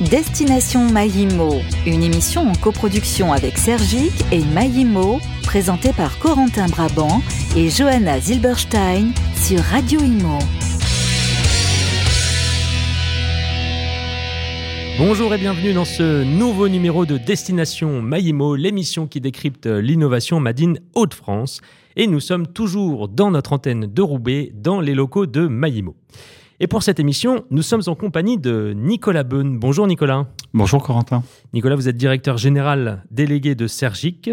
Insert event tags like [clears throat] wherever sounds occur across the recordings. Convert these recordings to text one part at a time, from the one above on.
Destination Maïmo, une émission en coproduction avec Sergic et Maïmo, présentée par Corentin Brabant et Johanna Zilberstein sur Radio Imo. Bonjour et bienvenue dans ce nouveau numéro de Destination Maïmo, l'émission qui décrypte l'innovation Madine Hauts-de-France. Et nous sommes toujours dans notre antenne de Roubaix, dans les locaux de Maïmo. Et pour cette émission, nous sommes en compagnie de Nicolas Beun. Bonjour Nicolas. Bonjour Corentin. Nicolas, vous êtes directeur général délégué de Sergic.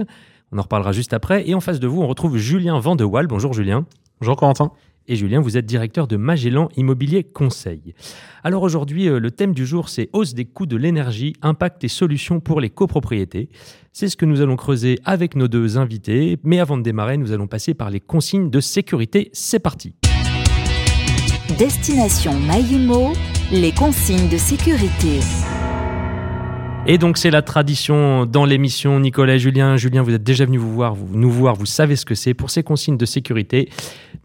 On en reparlera juste après. Et en face de vous, on retrouve Julien Vandewal. Bonjour Julien. Bonjour Corentin. Et Julien, vous êtes directeur de Magellan Immobilier Conseil. Alors aujourd'hui, euh, le thème du jour, c'est hausse des coûts de l'énergie, impact et solutions pour les copropriétés. C'est ce que nous allons creuser avec nos deux invités. Mais avant de démarrer, nous allons passer par les consignes de sécurité. C'est parti. Destination Maïmo, les consignes de sécurité. Et donc c'est la tradition dans l'émission Nicolas Julien. Julien, vous êtes déjà venu vous voir, nous voir, vous savez ce que c'est. Pour ces consignes de sécurité,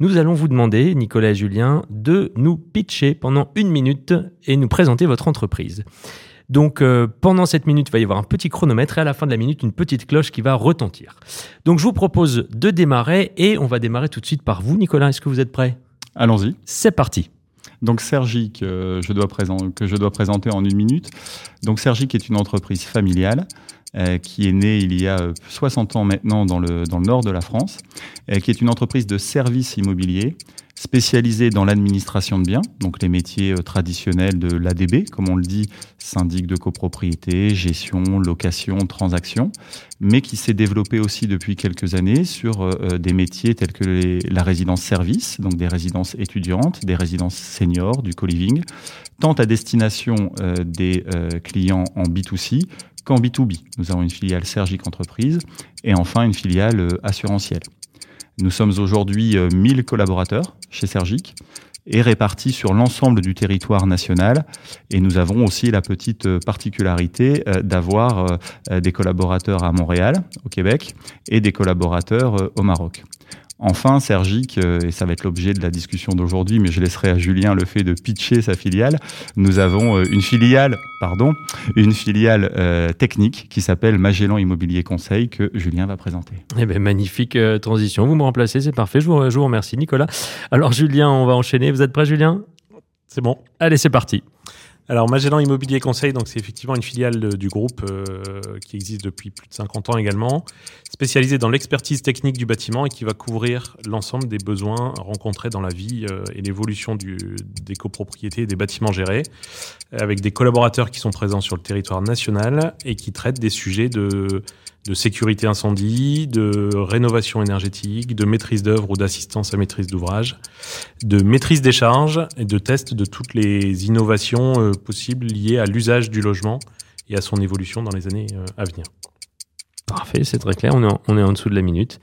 nous allons vous demander, Nicolas et Julien, de nous pitcher pendant une minute et nous présenter votre entreprise. Donc euh, pendant cette minute, il va y avoir un petit chronomètre et à la fin de la minute, une petite cloche qui va retentir. Donc je vous propose de démarrer et on va démarrer tout de suite par vous, Nicolas. Est-ce que vous êtes prêt? Allons-y. C'est parti. Donc Sergic, euh, je dois que je dois présenter en une minute. Donc Sergic est une entreprise familiale euh, qui est née il y a 60 ans maintenant dans le, dans le nord de la France, euh, qui est une entreprise de services immobiliers spécialisée dans l'administration de biens, donc les métiers euh, traditionnels de l'ADB, comme on le dit, syndic de copropriété, gestion, location, transaction, mais qui s'est développé aussi depuis quelques années sur euh, euh, des métiers tels que la résidence service, donc des résidences étudiantes, des résidences seniors, du co-living, tant à destination des clients en B2C qu'en B2B. Nous avons une filiale Sergic Entreprise et enfin une filiale assurantielle. Nous sommes aujourd'hui 1000 collaborateurs chez Sergic et répartis sur l'ensemble du territoire national. Et nous avons aussi la petite euh, particularité euh, d'avoir euh, des collaborateurs à Montréal, au Québec, et des collaborateurs au Maroc. Enfin, Sergic, euh, et ça va être l'objet de la discussion d'aujourd'hui, mais je laisserai à Julien le fait de pitcher sa filiale. Nous avons euh, une filiale, pardon, une filiale euh, technique qui s'appelle Magellan Immobilier Conseil que Julien va présenter. Eh bien, magnifique transition. Vous me remplacez, c'est parfait. Je vous, je vous remercie, Nicolas. Alors, Julien, on va enchaîner. Vous êtes prêt, Julien? C'est bon. Allez, c'est parti. Alors Magellan Immobilier Conseil, donc c'est effectivement une filiale du groupe euh, qui existe depuis plus de 50 ans également, spécialisée dans l'expertise technique du bâtiment et qui va couvrir l'ensemble des besoins rencontrés dans la vie euh, et l'évolution des copropriétés et des bâtiments gérés, avec des collaborateurs qui sont présents sur le territoire national et qui traitent des sujets de de sécurité incendie, de rénovation énergétique, de maîtrise d'œuvre ou d'assistance à maîtrise d'ouvrage, de maîtrise des charges et de test de toutes les innovations euh, possibles liées à l'usage du logement et à son évolution dans les années euh, à venir. Parfait, c'est très clair. On est, en, on est en dessous de la minute.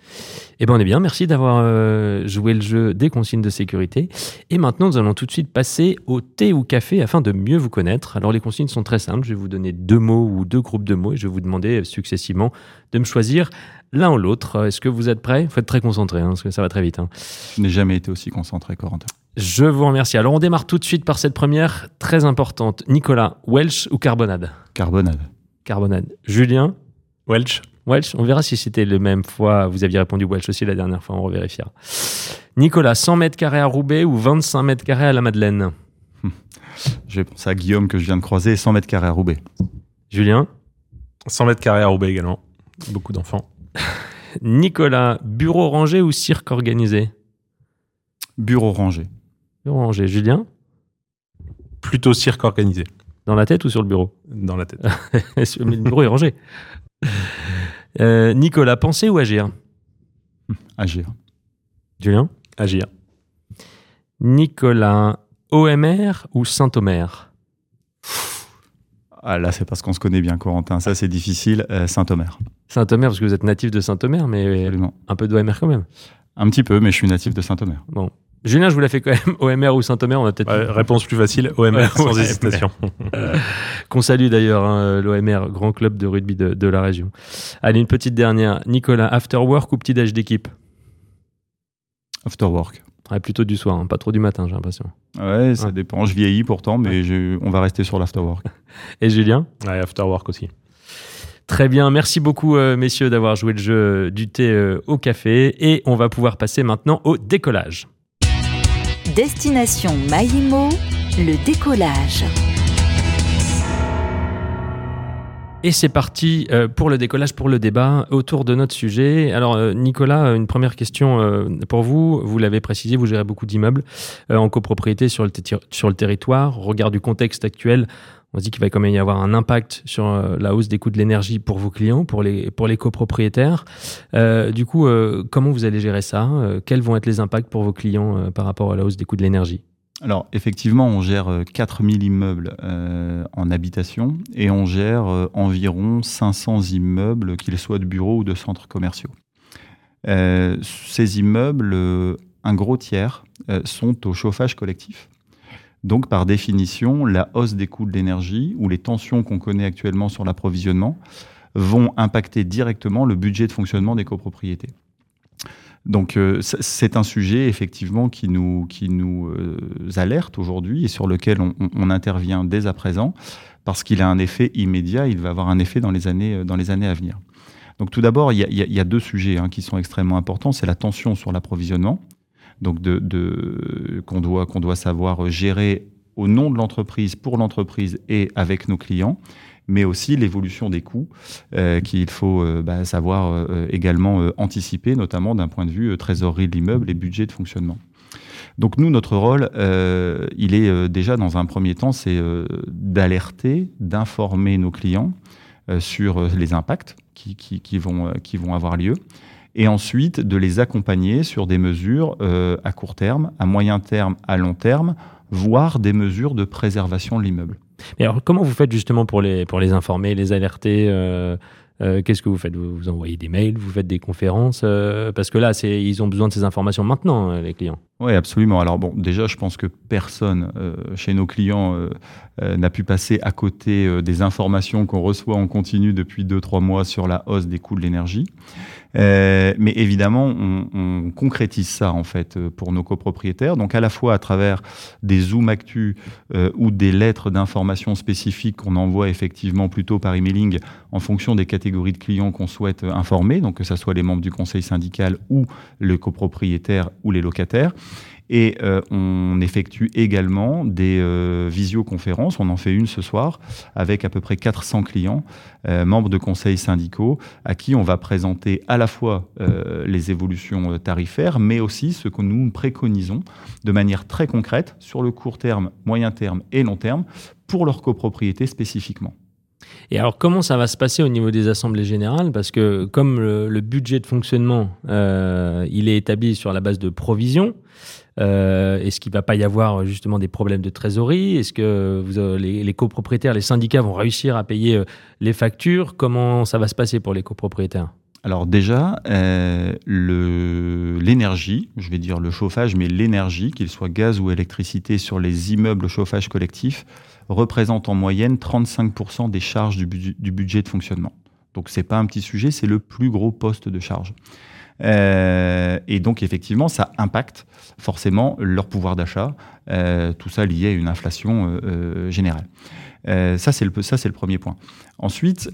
Eh bien, on est bien. Merci d'avoir euh, joué le jeu des consignes de sécurité. Et maintenant, nous allons tout de suite passer au thé ou café afin de mieux vous connaître. Alors, les consignes sont très simples. Je vais vous donner deux mots ou deux groupes de mots et je vais vous demander successivement de me choisir l'un ou l'autre. Est-ce que vous êtes prêts? Il faut être très concentré hein, parce que ça va très vite. Hein. Je n'ai jamais été aussi concentré, Corentin. Je vous remercie. Alors, on démarre tout de suite par cette première très importante. Nicolas, Welsh ou carbonade? Carbonade. Carbonade. Julien Welsh? Welsh, on verra si c'était le même fois. Vous aviez répondu Welsh aussi la dernière fois, on revérifiera. Nicolas, 100 mètres carrés à Roubaix ou 25 mètres carrés à la Madeleine? [laughs] Je vais penser à Guillaume que je viens de croiser, 100 mètres carrés à Roubaix. Julien? 100 mètres carrés à Roubaix également. Beaucoup d'enfants. [laughs] Nicolas, bureau rangé ou cirque organisé? Bureau rangé. Bureau rangé. Julien? Plutôt cirque organisé. Dans la tête ou sur le bureau? Dans la tête. [laughs] le bureau est rangé. Euh, Nicolas, penser ou agir? Agir. Julien? Agir. Nicolas, OMR ou Saint-Omer? Ah, là, c'est parce qu'on se connaît bien, Corentin. Ça, c'est difficile. Euh, Saint-Omer. Saint-Omer, parce que vous êtes natif de Saint-Omer, mais un peu d'OMR quand même. Un petit peu, mais je suis natif de Saint-Omer. Bon, Julien, je vous la fais quand même. [laughs] OMR ou Saint-Omer, on va peut-être. réponse plus facile, OMR sans hésitation. [laughs] Qu'on salue d'ailleurs, hein, l'OMR, grand club de rugby de, la région. Allez, une petite dernière. Nicolas, after work ou petit-déj d'équipe? After work. plutôt du soir, hein, pas trop du matin, j'ai l'impression. Ouais, ça dépend. Je vieillis pourtant, mais on va rester sur l'afterwork. [laughs] Et Julien? Ouais, afterwork aussi. Très bien, merci beaucoup euh, messieurs d'avoir joué le jeu du thé euh, au café et on va pouvoir passer maintenant au décollage. Destination Maïmo, le décollage. Et c'est parti euh, pour le décollage, pour le débat autour de notre sujet. Alors euh, Nicolas, une première question euh, pour vous. Vous l'avez précisé, vous gérez beaucoup d'immeubles en copropriété sur le, sur le territoire. Regard du contexte actuel, on se dit qu'il va quand même y avoir un impact sur la hausse des coûts de l'énergie pour vos clients, pour les, pour les copropriétaires. du coup, comment vous allez gérer ça? Quels vont être les impacts pour vos clients par rapport à la hausse des coûts de l'énergie? Alors effectivement, on gère 4000 euh, immeubles euh, en habitation et on gère euh, environ 500 immeubles, qu'ils soient de bureaux ou de centres commerciaux. ces immeubles, un gros tiers, sont au chauffage collectif. Donc par définition, la hausse des coûts de l'énergie ou les tensions qu'on connaît actuellement sur l'approvisionnement vont impacter directement le budget de fonctionnement des copropriétés. Donc euh, c'est un sujet effectivement qui nous, euh, alerte aujourd'hui et sur lequel on, intervient dès à présent parce qu'il a un effet immédiat, il va avoir un effet dans les années, euh, dans les années à venir. Donc tout d'abord, il y, a deux sujets hein, qui sont extrêmement importants. C'est la tension sur l'approvisionnement, donc qu'on doit, savoir gérer au nom de l'entreprise, pour l'entreprise et avec nos clients mais aussi l'évolution des coûts euh, qu'il faut euh, bah, savoir euh, également anticiper, notamment d'un point de vue trésorerie de l'immeuble et budget de fonctionnement. Donc nous, notre rôle, il est déjà dans un premier temps, c'est d'alerter, d'informer nos clients sur les impacts qui vont avoir lieu, et ensuite de les accompagner sur des mesures à court terme, à moyen terme, à long terme, voire des mesures de préservation de l'immeuble. Mais alors, comment vous faites justement pour les, pour les informer, les alerter euh, euh, Qu'est-ce que vous faites? Vous, vous, envoyez des mails, vous faites des conférences euh, Parce que là, ils ont besoin de ces informations maintenant, les clients. Oui, absolument. Alors bon, déjà, je pense que personne chez nos clients n'a pu passer à côté des informations qu'on reçoit en continu depuis 2-3 mois sur la hausse des coûts de l'énergie. Euh, mais évidemment, on, on, concrétise ça en fait euh, pour nos copropriétaires. Donc à la fois à travers des Zoom Actu euh, ou des lettres d'information spécifiques qu'on envoie effectivement plutôt par emailing en fonction des catégories de clients qu'on souhaite informer, donc que ce soit les membres du conseil syndical ou le copropriétaire ou les locataires. Et euh, on effectue également des euh, visioconférences. On en fait une ce soir avec à peu près 400 clients, euh, membres de conseils syndicaux, à qui on va présenter à la fois les évolutions tarifaires, mais aussi ce que nous préconisons de manière très concrète sur le court terme, moyen terme et long terme pour leur copropriété spécifiquement. Et alors, comment ça va se passer au niveau des assemblées générales? Parce que comme le, budget de fonctionnement, il est établi sur la base de provisions, euh, Est-ce qu'il va pas y avoir justement des problèmes de trésorerie? Est-ce que vous, les, copropriétaires, les syndicats vont réussir à payer euh, les factures? Comment ça va se passer pour les copropriétaires? Alors déjà, euh, l'énergie, je vais dire le chauffage, mais l'énergie, qu'il soit gaz ou électricité sur les immeubles chauffage collectif, représente en moyenne 35% des charges du, du, budget de fonctionnement. Donc c'est pas un petit sujet, c'est le plus gros poste de charge. Euh, et donc effectivement, ça impacte forcément leur pouvoir d'achat, euh, tout ça lié à une inflation euh, générale. ça, c'est le, le premier point. Ensuite,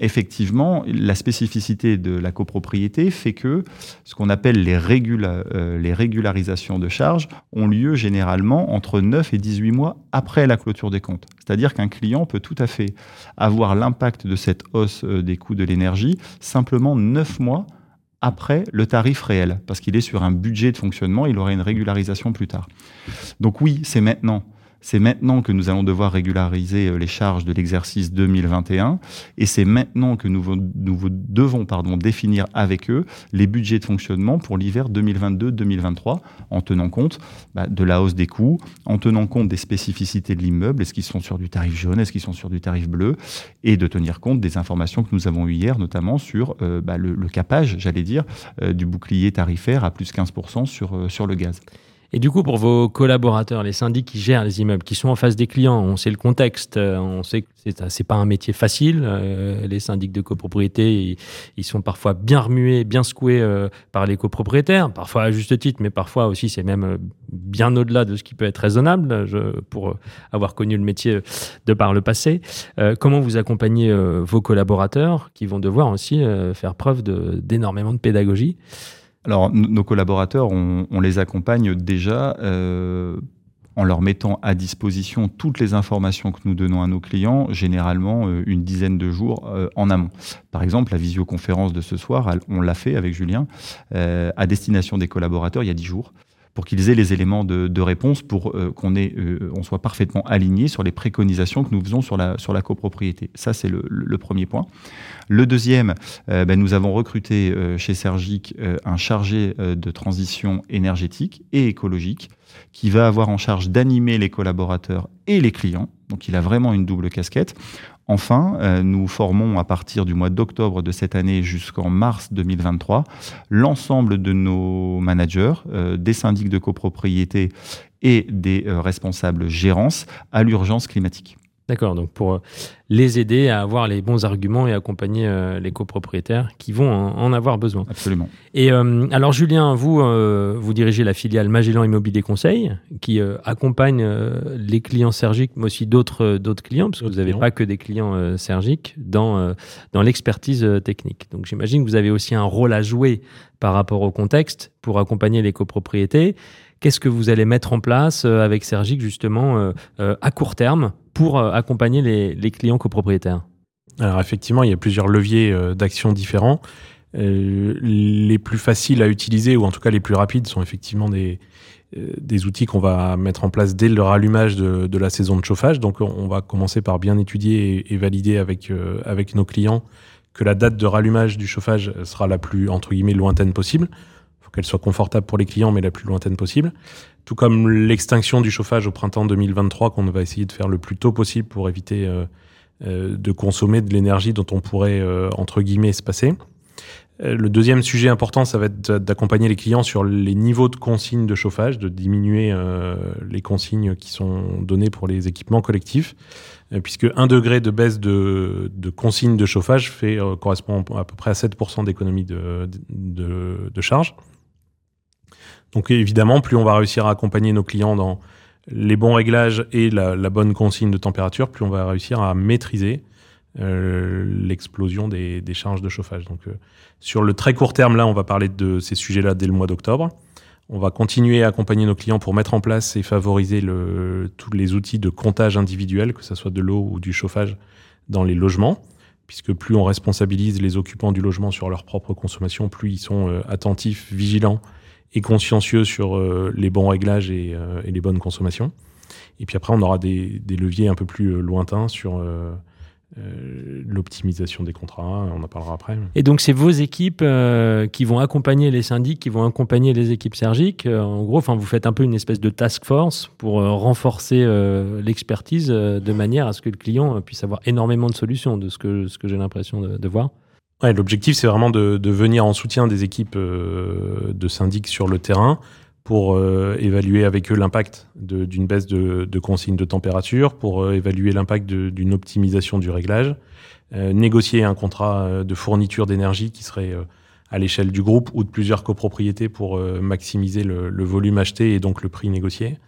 effectivement, la spécificité de la copropriété fait que ce qu'on appelle les, les régularisations de charges ont lieu généralement entre 9 et 18 mois après la clôture des comptes. C'est-à-dire qu'un client peut tout à fait avoir l'impact de cette hausse des coûts de l'énergie simplement 9 mois après le tarif réel, parce qu'il est sur un budget de fonctionnement, il aura une régularisation plus tard. Donc oui, c'est maintenant. C'est maintenant que nous allons devoir régulariser euh, les charges de l'exercice 2021 et c'est maintenant que nous, devons pardon, définir avec eux les budgets de fonctionnement pour l'hiver 2022-2023 en tenant compte bah, de la hausse des coûts, en tenant compte des spécificités de l'immeuble, est-ce qu'ils sont sur du tarif jaune, est-ce qu'ils sont sur du tarif bleu et de tenir compte des informations que nous avons eues hier, notamment sur euh, bah, le, capage, j'allais dire, euh, du bouclier tarifaire à plus 15% sur, sur le gaz. Et du coup, pour vos collaborateurs, les syndics qui gèrent les immeubles, qui sont en face des clients, on sait le contexte, euh, on sait que c'est pas un métier facile. Euh, les syndics de copropriété, ils, sont parfois bien remués, bien secoués euh, par les copropriétaires, parfois à juste titre, mais parfois aussi c'est même bien au-delà de ce qui peut être raisonnable, pour avoir connu le métier de par le passé. comment vous accompagnez vos collaborateurs qui vont devoir aussi faire preuve d'énormément de pédagogie? Alors, nos collaborateurs, on, les accompagne déjà euh, en leur mettant à disposition toutes les informations que nous donnons à nos clients, généralement euh, une dizaine de jours euh, en amont. Par exemple, la visioconférence de ce soir, on l'a fait avec Julien, à destination des collaborateurs il y a dix jours pour qu'ils aient les éléments de, réponse, pour qu'on on soit parfaitement aligné sur les préconisations que nous faisons sur la, copropriété. Ça, c'est le, premier point. Le deuxième, euh, ben, nous avons recruté euh, chez Sergic euh, un chargé de transition énergétique et écologique qui va avoir en charge d'animer les collaborateurs et les clients. Donc il a vraiment une double casquette. Enfin, nous formons à partir du mois d'octobre de cette année jusqu'en mars 2023 l'ensemble de nos managers, des syndics de copropriété et des responsables gérances à l'urgence climatique. D'accord, donc pour euh, les aider à avoir les bons arguments et accompagner euh, les copropriétaires qui vont en, avoir besoin. Absolument. Et euh, alors Julien, vous, vous dirigez la filiale Magellan Immobilier Conseil qui accompagne les clients sergiques, mais aussi d'autres d'autres clients, parce que vous n'avez pas que des clients sergiques dans, dans l'expertise technique. Donc j'imagine que vous avez aussi un rôle à jouer par rapport au contexte pour accompagner les copropriétés. Qu'est-ce que vous allez mettre en place avec Sergic justement à court terme pour euh, accompagner les, clients copropriétaires? Alors effectivement, il y a plusieurs leviers euh, d'action différents. Euh, les plus faciles à utiliser, ou en tout cas les plus rapides, sont effectivement des, des outils qu'on va mettre en place dès le rallumage de, la saison de chauffage. Donc on va commencer par bien étudier et, valider avec, avec nos clients que la date de rallumage du chauffage sera la plus, entre guillemets, lointaine possible. Qu'elle soit confortable pour les clients, mais la plus lointaine possible tout comme l'extinction du chauffage au printemps 2023 qu'on va essayer de faire le plus tôt possible pour éviter euh, euh, de consommer de l'énergie dont on pourrait, euh, entre guillemets, se passer. Le deuxième sujet important, ça va être d'accompagner les clients sur les niveaux de consignes de chauffage, de diminuer les consignes qui sont données pour les équipements collectifs, puisque un degré de baisse de, de consignes de chauffage fait, correspond à peu près à 7% d'économie de, de, de charge. Donc évidemment, plus on va réussir à accompagner nos clients dans les bons réglages et la, bonne consigne de température, plus on va réussir à maîtriser euh, l'explosion des, charges de chauffage. Donc euh, sur le très court terme, là, on va parler de ces sujets-là dès le mois d'octobre. On va continuer à accompagner nos clients pour mettre en place et favoriser tous les outils de comptage individuel, que ce soit de l'eau ou du chauffage dans les logements, puisque plus on responsabilise les occupants du logement sur leur propre consommation, plus ils sont euh, attentifs, vigilants et consciencieux sur euh, les bons réglages euh, et, les bonnes consommations. Et puis après, on aura des, leviers un peu plus euh, lointains sur l'optimisation des contrats, on en parlera après. Et donc c'est vos équipes qui vont accompagner les syndics, qui vont accompagner les équipes sergiques. en gros, vous faites un peu une espèce de task force pour renforcer l'expertise de manière à ce que le client puisse avoir énormément de solutions, de ce que, ce que j'ai l'impression de voir. Ouais, L'objectif, c'est vraiment de, de, venir en soutien des équipes euh, de syndics sur le terrain pour euh, évaluer avec eux l'impact d'une baisse de, de, consigne de température, pour euh, évaluer l'impact d'une optimisation du réglage, négocier un contrat de fourniture d'énergie qui serait à l'échelle du groupe ou de plusieurs copropriétés pour maximiser le, le, volume acheté et donc le prix négocié.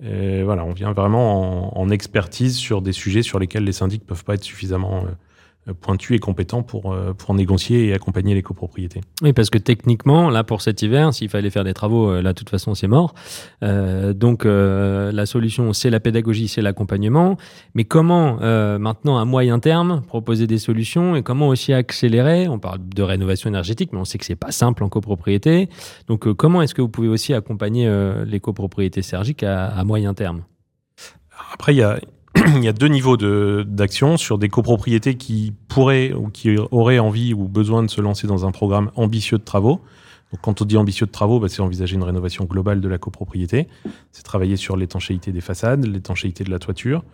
voilà, on vient vraiment en, en, expertise sur des sujets sur lesquels les syndics peuvent pas être suffisamment euh, pointu et compétent pour, euh, pour négocier et accompagner les copropriétés. Oui, parce que techniquement, là, pour cet hiver, s'il fallait faire des travaux, euh, là, de toute façon, c'est mort. donc, la solution, c'est la pédagogie, c'est l'accompagnement. Mais comment, maintenant, à moyen terme, proposer des solutions et comment aussi accélérer? On parle de rénovation énergétique, mais on sait que c'est pas simple en copropriété. Donc, comment est-ce que vous pouvez aussi accompagner les copropriétés sergiques à, à moyen terme? Après, il y a [clears throat] il y a deux niveaux d'action sur des copropriétés qui pourraient ou qui auraient envie ou besoin de se lancer dans un programme ambitieux de travaux. Donc, quand on dit ambitieux de travaux, bah, c'est envisager une rénovation globale de la copropriété. C'est travailler sur l'étanchéité des façades, l'étanchéité de la toiture,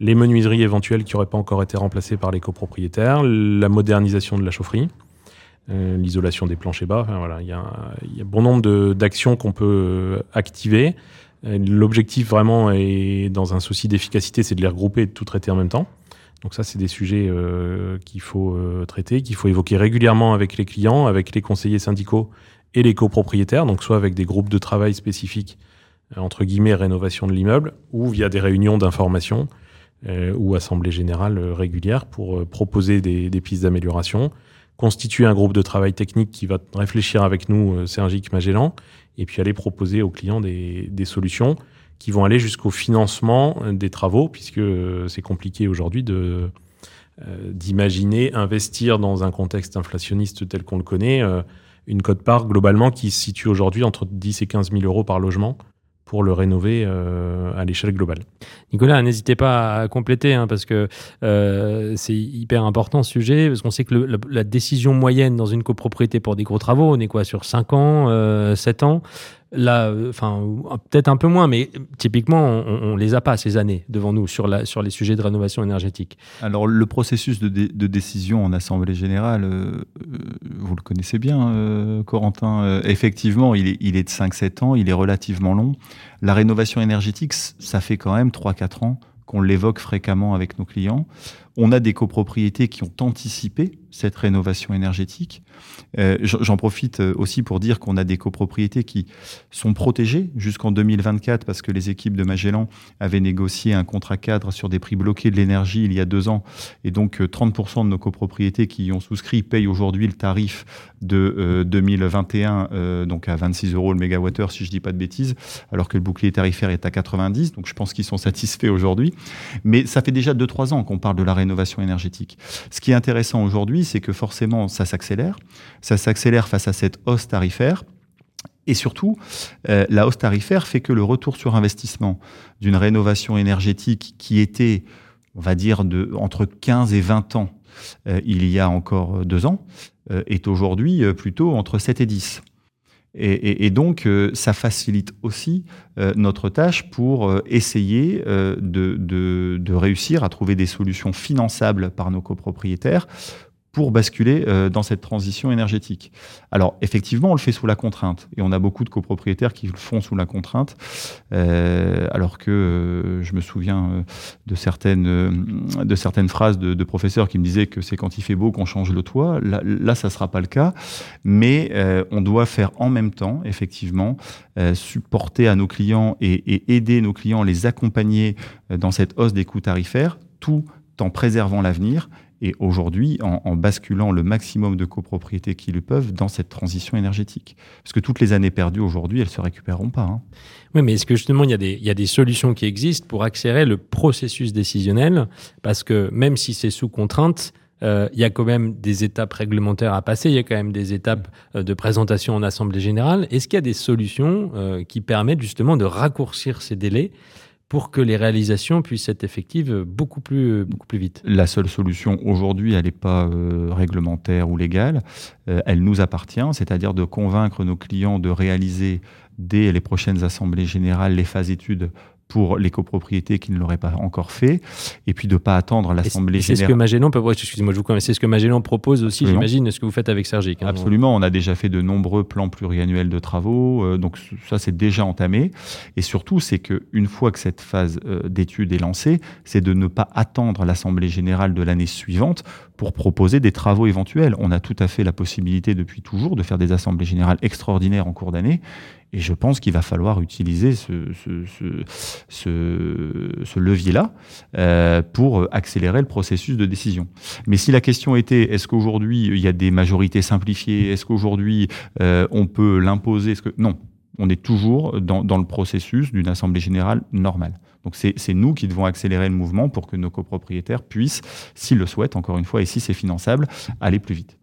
les menuiseries éventuelles qui n'auraient pas encore été remplacées par les copropriétaires, la modernisation de la chaufferie. l'isolation des planchers bas. voilà, il y, a, il y a bon nombre d'actions qu'on peut activer. L'objectif vraiment est, dans un souci d'efficacité, c'est de les regrouper et de tout traiter en même temps. Donc ça, c'est des sujets qu'il faut traiter, qu'il faut évoquer régulièrement avec les clients, avec les conseillers syndicaux et les copropriétaires, donc soit avec des groupes de travail spécifiques euh, entre guillemets, rénovation de l'immeuble, ou via des réunions d'information euh, ou assemblées générales euh, régulières pour proposer des, pistes d'amélioration, constituer un groupe de travail technique qui va réfléchir avec nous, Sergic Magellan, et puis aller proposer aux clients des, solutions qui vont aller jusqu'au financement des travaux, puisque c'est compliqué aujourd'hui de d'imaginer investir dans un contexte inflationniste tel qu'on le connaît, une cote-part globalement qui se situe aujourd'hui entre 10 et 15 000 euros par logement pour le rénover euh, à l'échelle globale. Nicolas, n'hésitez pas à compléter hein, parce que euh, c'est hyper important ce sujet parce qu'on sait que la, décision moyenne dans une copropriété pour des gros travaux, on est quoi sur 5 ans, 7 euh, ans? Là, euh, enfin, peut-être un peu moins, mais typiquement, on, ne les a pas ces années devant nous sur, les sujets de rénovation énergétique. Alors, le processus de, décision en assemblée générale, euh, euh, vous le connaissez bien, Corentin. effectivement, il est, il est de 5-7 ans, il est relativement long. La rénovation énergétique, ça fait quand même 3-4 ans qu'on l'évoque fréquemment avec nos clients. On a des copropriétés qui ont anticipé cette rénovation énergétique. Euh, j'en profite euh, aussi pour dire qu'on a des copropriétés qui sont protégées jusqu'en 2024 parce que les équipes de Magellan avaient négocié un contrat cadre sur des prix bloqués de l'énergie il y a deux ans. Et donc 30% euh, de nos copropriétés qui y ont souscrit payent aujourd'hui le tarif de 2021, donc à 26 euros le mégawattheure si je dis pas de bêtises, alors que le bouclier tarifaire est à 90. Donc je pense qu'ils sont satisfaits aujourd'hui. Mais ça fait déjà 2-3 ans qu'on parle de la rénovation énergétique. Ce qui est intéressant aujourd'hui, c'est que forcément, ça s'accélère. Ça s'accélère face à cette hausse tarifaire. Et surtout, euh, la hausse tarifaire fait que le retour sur investissement d'une rénovation énergétique qui était, on va dire, de, entre 15 et 20 ans euh, il y a encore deux ans, euh, est aujourd'hui plutôt entre 7 et 10. Et, donc, euh, ça facilite aussi euh, notre tâche pour euh, essayer de, de, réussir à trouver des solutions finançables par nos copropriétaires pour basculer euh, dans cette transition énergétique. Alors effectivement, on le fait sous la contrainte et on a beaucoup de copropriétaires qui le font sous la contrainte, euh, alors que euh, je me souviens de certaines de certaines phrases de, professeurs qui me disaient que c'est quand il fait beau qu'on change le toit. Là, ça sera pas le cas, mais on doit faire en même temps effectivement supporter à nos clients et, et aider nos clients, les accompagner dans cette hausse des coûts tarifaires, tout en préservant l'avenir et aujourd'hui en, basculant le maximum de copropriétés qui le peuvent dans cette transition énergétique. Parce que toutes les années perdues aujourd'hui, elles ne se récupéreront pas. Hein. Oui, mais est-ce que justement, il y, a des, il y a des solutions qui existent pour accélérer le processus décisionnel? Parce que même si c'est sous contrainte, euh, il y a quand même des étapes réglementaires à passer, il y a quand même des étapes euh, de présentation en Assemblée générale. Est-ce qu'il y a des solutions euh, qui permettent justement de raccourcir ces délais pour que les réalisations puissent être effectives beaucoup plus, vite. La seule solution aujourd'hui, elle n'est pas euh, réglementaire ou légale, euh, elle nous appartient, c'est-à-dire de convaincre nos clients de réaliser dès les prochaines assemblées générales les phases études pour les copropriétés qui ne l'auraient pas encore fait, et puis de ne pas attendre l'Assemblée générale. C'est ce que Magellan, excusez-moi, je vous c'est ce que Magellan propose aussi, j'imagine, ce que vous faites avec Sergic. Hein, Absolument, on a déjà fait de nombreux plans pluriannuels de travaux, euh, donc ça c'est déjà entamé, et surtout c'est qu'une fois que cette phase euh, d'étude est lancée, c'est de ne pas attendre l'Assemblée générale de l'année suivante pour proposer des travaux éventuels. On a tout à fait la possibilité depuis toujours de faire des assemblées générales extraordinaires en cours d'année, et je pense qu'il va falloir utiliser ce, levier-là euh, pour accélérer le processus de décision. Mais si la question était, est-ce qu'aujourd'hui il y a des majorités simplifiées Est-ce qu'aujourd'hui euh, on peut l'imposer Non, on est toujours dans le processus d'une assemblée générale normale. Donc c'est nous qui devons accélérer le mouvement pour que nos copropriétaires puissent, s'ils le souhaitent, encore une fois, et si c'est finançable, aller plus vite.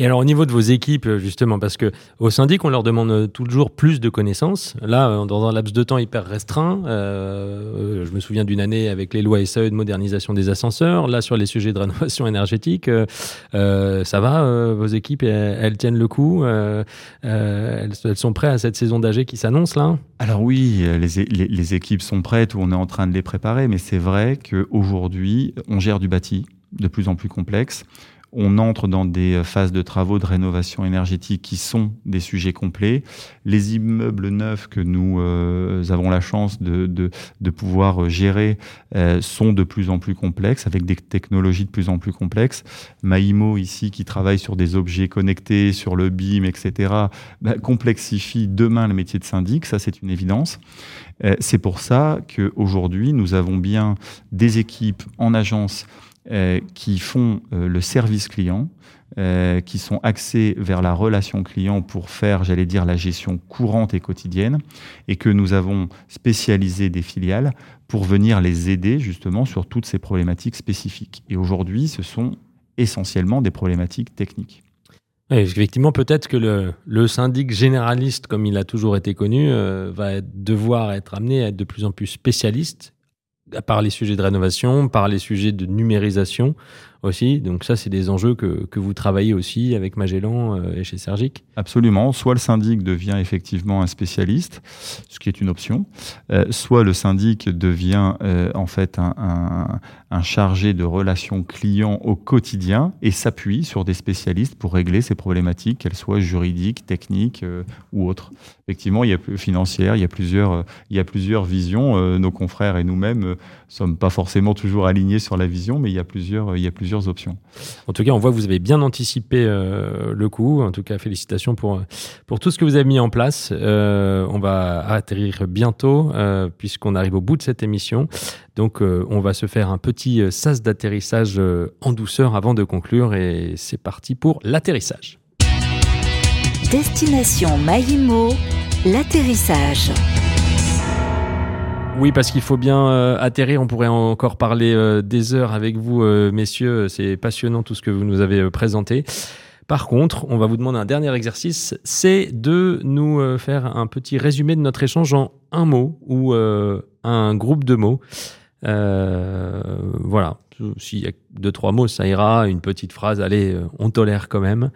Et alors au niveau de vos équipes, justement, parce que au syndic, on leur demande toujours plus de connaissances. Là, euh, dans un laps de temps hyper restreint, euh, je me souviens d'une année avec les lois SAE de modernisation des ascenseurs. Là, sur les sujets de rénovation énergétique, euh, ça va Vos équipes, elles, tiennent le coup elles, sont prêtes à cette saison d'AG qui s'annonce là? Alors oui, les, les équipes sont prêtes ou on est en train de les préparer, mais c'est vrai qu'aujourd'hui, on gère du bâti de plus en plus complexe on entre dans des phases de travaux de rénovation énergétique qui sont des sujets complets. Les immeubles neufs que nous avons la chance de, de, pouvoir gérer sont de plus en plus complexes, avec des technologies de plus en plus complexes. Maïmo, ici, qui travaille sur des objets connectés, sur le BIM, etc., bah, complexifie demain le métier de syndic, ça c'est une évidence. Euh, c'est pour ça qu'aujourd'hui, nous avons bien des équipes en agence euh, qui font euh, le service client, qui sont axées vers la relation client pour faire, j'allais dire, la gestion courante et quotidienne, et que nous avons spécialisé des filiales pour venir les aider justement sur toutes ces problématiques spécifiques. Et aujourd'hui, ce sont essentiellement des problématiques techniques. effectivement, peut-être que le, syndic généraliste, comme il a toujours été connu, euh, va devoir être amené à être de plus en plus spécialiste par les sujets de rénovation, par les sujets de numérisation, aussi. Donc ça, c'est des enjeux que, que, vous travaillez aussi avec Magellan euh, et chez Sergic Absolument. Soit le syndic devient effectivement un spécialiste, ce qui est une option, euh, soit le syndic devient euh, en fait un, un, chargé de relations clients au quotidien et s'appuie sur des spécialistes pour régler ces problématiques, qu'elles soient juridiques, techniques ou autres. Effectivement, il y a financière, il y a plusieurs, il y a plusieurs visions. nos confrères et nous-mêmes sommes pas forcément toujours alignés sur la vision, mais il y a plusieurs, il y a plusieurs options. En tout cas, on voit que vous avez bien anticipé euh, le coup. En tout cas, félicitations pour, pour tout ce que vous avez mis en place. Euh, on va atterrir bientôt euh, puisqu'on arrive au bout de cette émission. Donc, on va se faire un petit sas d'atterrissage en douceur avant de conclure et c'est parti pour l'atterrissage. Destination Maïmo, l'atterrissage. Oui, parce qu'il faut bien euh, atterrir. On pourrait encore parler euh, des heures avec vous, euh, messieurs. C'est passionnant tout ce que vous nous avez présenté. Par contre, on va vous demander un dernier exercice, c'est de nous faire un petit résumé de notre échange en un mot ou un groupe de mots. voilà, s'il y a deux, trois mots, ça ira. Une petite phrase, allez, on tolère quand même.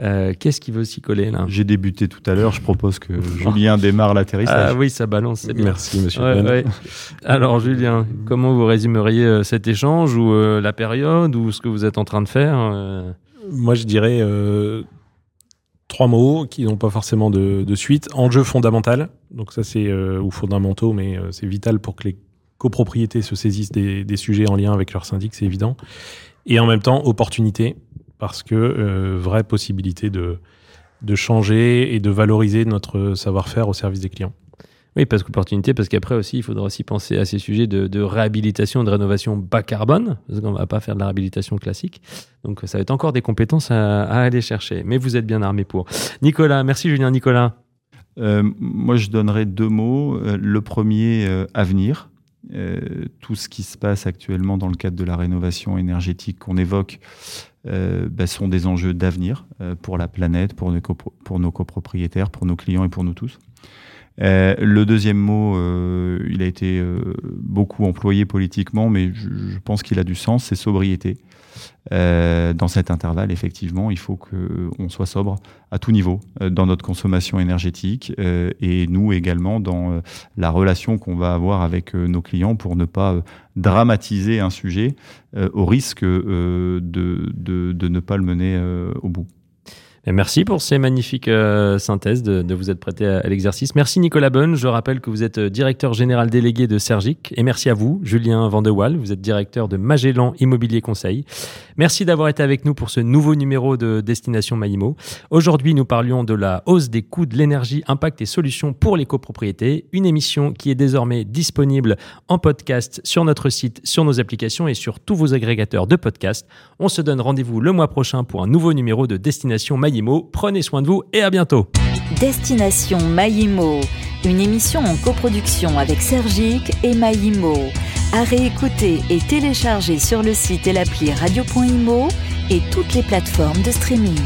Euh, qu'est-ce qui veut s'y coller là? J'ai débuté tout à l'heure. Je propose que Julien [laughs] démarre l'atterrissage. Ah oui, ça balance, c'est bien. Merci, monsieur. Ouais, Alors, Julien, comment vous résumeriez euh, cet échange ou euh, la période ou ce que vous êtes en train de faire Moi, je dirais trois mots qui n'ont pas forcément de, de, suite. Enjeu fondamental. Donc, ça, c'est ou fondamentaux, mais c'est vital pour que les copropriétés se saisissent des, des sujets en lien avec leur syndic, c'est évident. Et en même temps, opportunité parce que euh, vraie possibilité de, de changer et de valoriser notre savoir-faire au service des clients. Oui, parce qu'opportunité, parce qu'après aussi, il faudra aussi penser à ces sujets de, de réhabilitation, de rénovation bas carbone, parce qu'on ne va pas faire de la réhabilitation classique. Donc, ça va être encore des compétences à, aller chercher. Mais vous êtes bien armé pour. Nicolas, merci Julien. Nicolas euh, Moi, je donnerais deux mots. Euh, le premier, avenir. Tout ce qui se passe actuellement dans le cadre de la rénovation énergétique qu'on évoque euh, bah, sont des enjeux d'avenir euh, pour la planète, pour nos copropriétaires, pour nos clients et pour nous tous. Euh, le deuxième mot, il a été beaucoup employé politiquement, mais je pense qu'il a du sens, c'est sobriété. Euh, dans cet intervalle, effectivement, il faut qu'on soit sobre à tout niveau euh, dans notre consommation énergétique euh, et nous également dans la relation qu'on va avoir avec nos clients pour ne pas dramatiser un sujet au risque de, de, de, ne pas le mener au bout merci pour ces magnifiques euh, synthèses de, vous être prêté à, l'exercice. Merci Nicolas Bonne. Je rappelle que vous êtes euh, directeur général délégué de Sergic. Et merci à vous, Julien Vandewal. Vous êtes directeur de Magellan Immobilier Conseil. Merci d'avoir été avec nous pour ce nouveau numéro de Destination Maïmo. Aujourd'hui, nous parlions de la hausse des coûts de l'énergie, impact et solutions pour les copropriétés. Une émission qui est désormais disponible en podcast sur notre site, sur nos applications et sur tous vos agrégateurs de podcasts. On se donne rendez-vous le mois prochain pour un nouveau numéro de Destination Maïmo Prenez soin de vous et à bientôt. Destination Maïmo, une émission en coproduction avec Sergic et Maïmo. À réécouter et télécharger sur le site et l'appli radio.imo et toutes les plateformes de streaming.